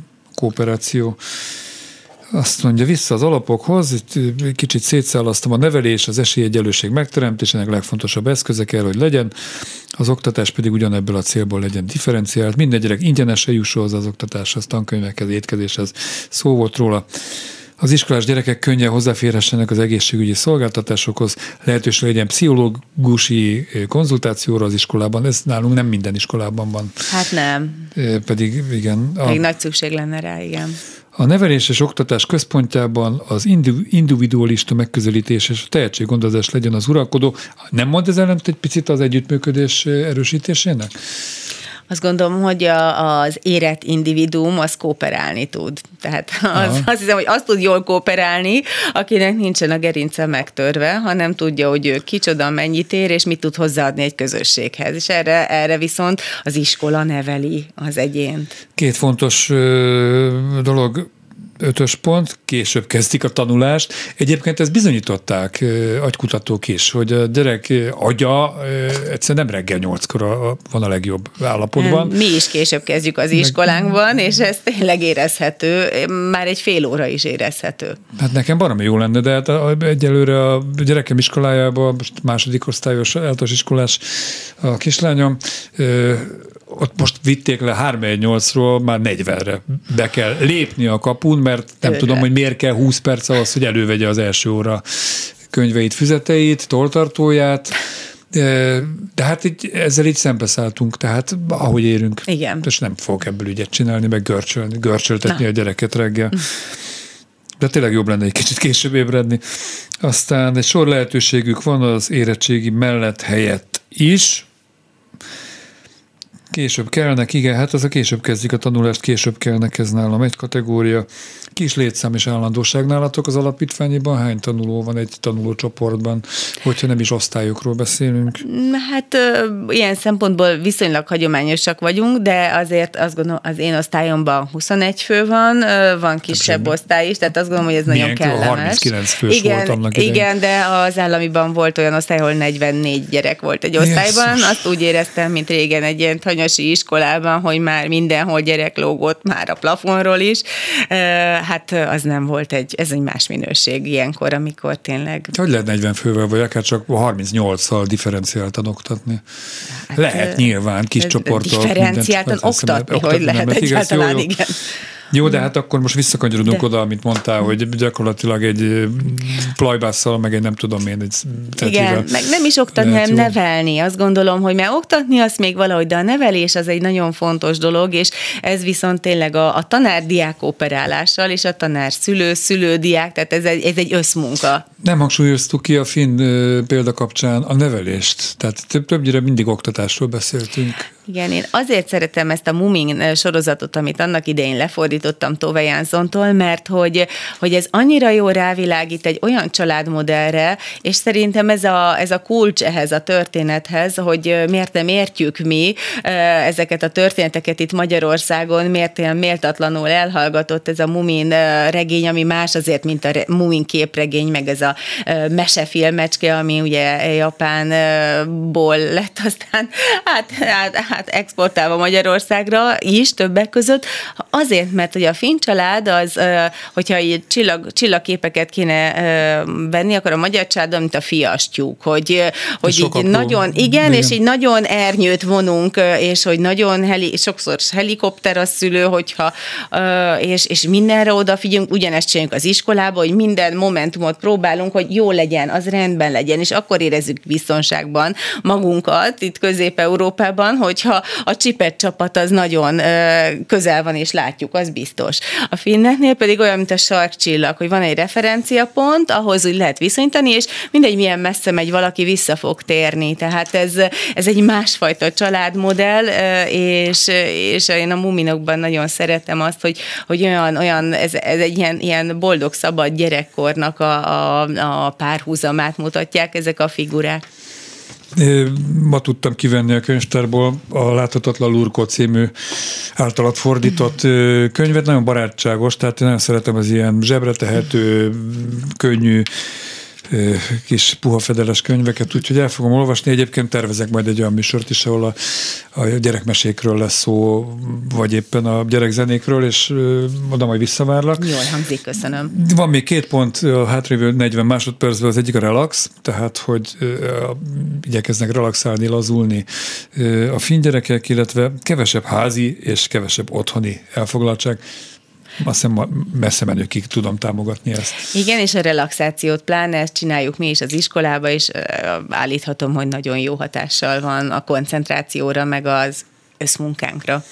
kooperáció. Azt mondja, vissza az alapokhoz, itt kicsit szétszállaztam a nevelés, az esélyegyelőség megteremtésének legfontosabb eszköze kell, hogy legyen, az oktatás pedig ugyanebből a célból legyen differenciált. Minden gyerek ingyenesen jusson az oktatáshoz, tankönyvekhez, étkezéshez, szó volt róla. Az iskolás gyerekek könnyen hozzáférhessenek az egészségügyi szolgáltatásokhoz, lehetőség legyen pszichológusi konzultációra az iskolában. Ez nálunk nem minden iskolában van. Hát nem. Pedig igen. A, Még nagy szükség lenne rá, igen. A nevelés és oktatás központjában az individualista megközelítés és a tehetséggondozás legyen az uralkodó. Nem mond ez ellent egy picit az együttműködés erősítésének? Azt gondolom, hogy a, az érett individuum az kooperálni tud. Tehát az, azt hiszem, hogy azt tud jól kooperálni, akinek nincsen a gerince megtörve, hanem tudja, hogy ő kicsoda, mennyit ér, és mit tud hozzáadni egy közösséghez. És erre, erre viszont az iskola neveli az egyént. Két fontos dolog ötös pont, később kezdik a tanulást. Egyébként ezt bizonyították agykutatók is, hogy a gyerek agya egyszerűen nem reggel nyolckor van a legjobb állapotban. Mi is később kezdjük az iskolánkban, és ez tényleg érezhető, már egy fél óra is érezhető. Hát nekem baromi jó lenne, de hát egyelőre a gyerekem iskolájában, most második osztályos általános iskolás a kislányom, ott most vitték le 3-8-ról, már 40-re be kell lépni a kapun, mert nem Őre. tudom, hogy miért kell 20 perc ahhoz, hogy elővegye az első óra könyveit, füzeteit, toltartóját, de hát így, ezzel így szembeszálltunk, tehát ahogy érünk. Igen. És nem fogok ebből ügyet csinálni, meg görcsölni, görcsöltetni Na. a gyereket reggel. De tényleg jobb lenne egy kicsit később ébredni. Aztán egy sor lehetőségük van az érettségi mellett helyett is, Később kellnek, igen, hát az a később kezdik a tanulást, később kellnek, ez nálam egy kategória. Kis létszám és állandóság nálatok az alapítványiban? Hány tanuló van egy tanulócsoportban, hogyha nem is osztályokról beszélünk? Hát ilyen szempontból viszonylag hagyományosak vagyunk, de azért azt gondolom, az én osztályomban 21 fő van, van kisebb hát, osztály is, tehát azt gondolom, hogy ez Milyen, nagyon kellemes. 39 fős igen, volt annak idején. Igen, de az államiban volt olyan osztály, ahol 44 gyerek volt egy osztályban. Jézus. Azt úgy éreztem, mint régen egy ilyen tanyasi iskolában, hogy már mindenhol gyerek lógott már a plafonról is hát az nem volt egy, ez egy más minőség ilyenkor, amikor tényleg... Hogy lehet 40 fővel, vagy akár csak 38-szal differenciáltan oktatni? Hát, lehet nyilván, kis csoportok. Differenciáltan oktatni, hogy lehet egyáltalán, jó, jó. igen. Jó, de hát akkor most visszakanyarodunk de. oda, amit mondtál, hogy gyakorlatilag egy plajbásszal, meg egy nem tudom én, egy Igen, meg nem is oktatni, hanem nevelni. Azt gondolom, hogy már oktatni azt még valahogy, de a nevelés az egy nagyon fontos dolog, és ez viszont tényleg a, a tanár-diák operálással, és a tanár-szülő-szülő-diák, tehát ez egy, ez egy összmunka. Nem hangsúlyoztuk ki a finn példa kapcsán a nevelést, tehát több, többnyire mindig oktatásról beszéltünk. Igen, én azért szeretem ezt a Mumin sorozatot, amit annak idején lefordítottam Tove Jánzontól, mert hogy, hogy ez annyira jó rávilágít egy olyan családmodellre, és szerintem ez a, ez a kulcs ehhez a történethez, hogy miért nem értjük mi ezeket a történeteket itt Magyarországon, miért ilyen méltatlanul elhallgatott ez a Mumin regény, ami más azért, mint a Mumin képregény, meg ez a mesefilmecske, ami ugye Japánból lett aztán hát, hát, hát exportálva Magyarországra is többek között, azért, mert hogy a finn család az, hogyha így csillag, csillagképeket kéne venni, akkor a magyar család, mint a fiastyúk, hogy, hogy így nagyon, igen, igen, és így nagyon ernyőt vonunk, és hogy nagyon heli, sokszor helikopter a szülő, hogyha, és, és mindenre odafigyelünk, ugyanezt csináljuk az iskolába, hogy minden momentumot próbálunk, hogy jó legyen, az rendben legyen, és akkor érezzük biztonságban magunkat itt Közép-Európában, hogy hogyha a csipet csapat az nagyon közel van, és látjuk, az biztos. A finneknél pedig olyan, mint a sarkcsillag, hogy van egy referenciapont, ahhoz úgy lehet viszonyítani, és mindegy, milyen messze megy, valaki vissza fog térni. Tehát ez, ez egy másfajta családmodell, és, és én a muminokban nagyon szeretem azt, hogy, hogy olyan, olyan ez, ez egy ilyen, ilyen boldog, szabad gyerekkornak a, a, a párhuzamát mutatják ezek a figurák. Ma tudtam kivenni a könyvtárból a Láthatatlan Lurkó című általat fordított könyvet, nagyon barátságos, tehát én nagyon szeretem az ilyen zsebre tehető, könnyű, kis puha fedeles könyveket, úgyhogy el fogom olvasni. Egyébként tervezek majd egy olyan műsort is, ahol a, a gyerekmesékről lesz szó, vagy éppen a gyerekzenékről, és oda majd visszavárlak. Jól hangzik, köszönöm. Van még két pont a hátrévő 40 másodpercben, az egyik a relax, tehát, hogy igyekeznek relaxálni, lazulni a finn gyerekek, illetve kevesebb házi és kevesebb otthoni elfoglaltság azt hiszem messze menőkig tudom támogatni ezt. Igen, és a relaxációt pláne ezt csináljuk mi is az iskolába, és állíthatom, hogy nagyon jó hatással van a koncentrációra, meg az összmunkánkra.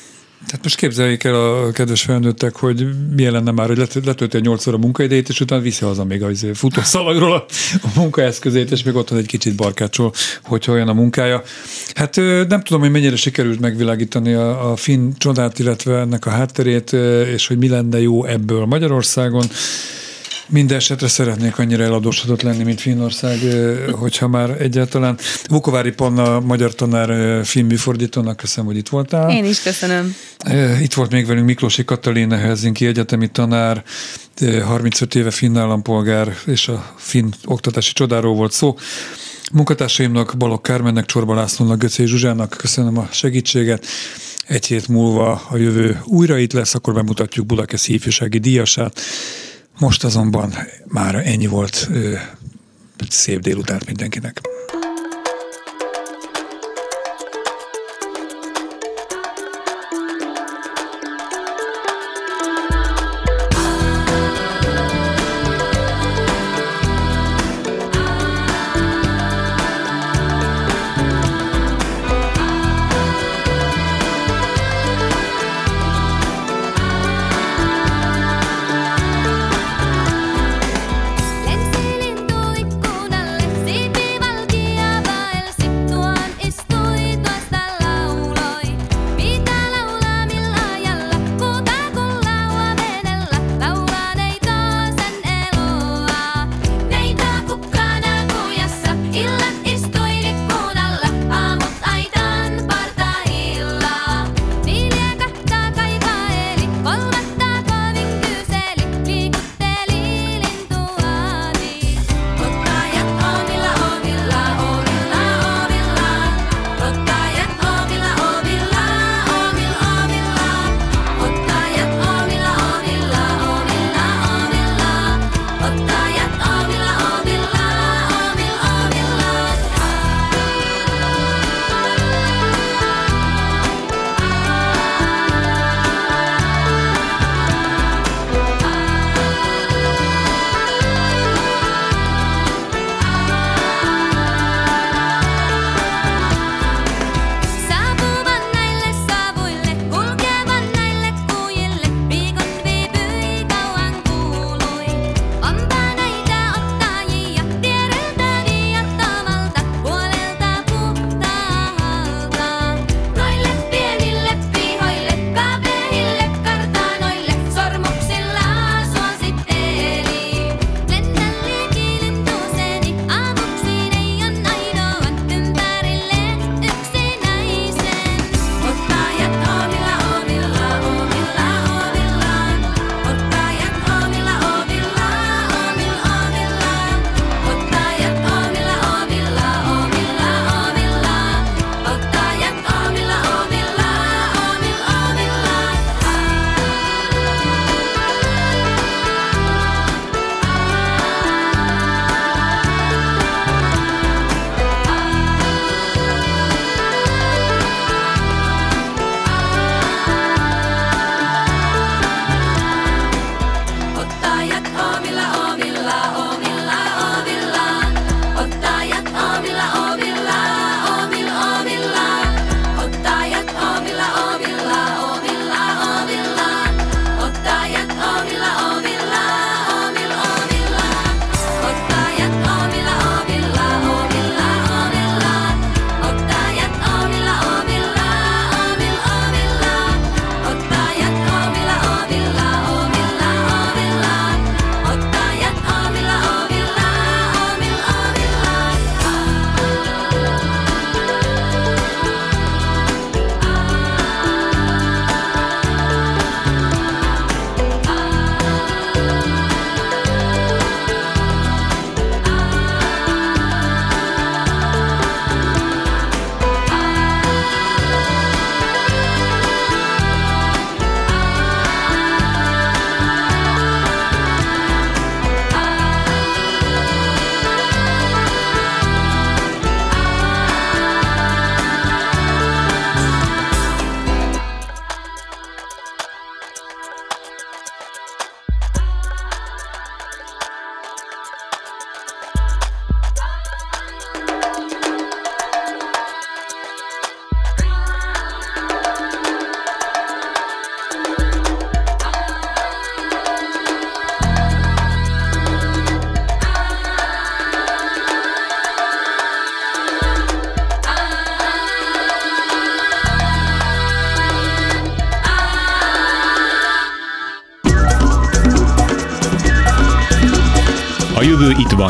Tehát most képzeljék el a kedves felnőttek, hogy milyen lenne már, hogy letölti a 8 óra munkaidejét, és utána viszi haza még a izé futószalagról a, a munkaeszközét, és még otthon egy kicsit barkácsol, hogy olyan a munkája. Hát nem tudom, hogy mennyire sikerült megvilágítani a, a finn csodát, illetve ennek a hátterét, és hogy mi lenne jó ebből Magyarországon. Minden esetre szeretnék annyira eladósodott lenni, mint Finnország, hogyha már egyáltalán. Vukovári Panna, magyar tanár, filmműfordítónak köszönöm, hogy itt voltál. Én is köszönöm. Itt volt még velünk Miklósi Katalina Helsinki egyetemi tanár, 35 éve finn állampolgár, és a finn oktatási csodáról volt szó. Munkatársaimnak, Balok Kármennek, Csorba Lászlónak, Göcé Zsuzsának köszönöm a segítséget. Egy hét múlva a jövő újra itt lesz, akkor bemutatjuk Budakeszi ifjúsági díjasát. Most azonban már ennyi volt. Szép délután mindenkinek.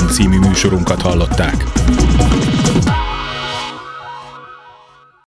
Című műsorunkat hallották.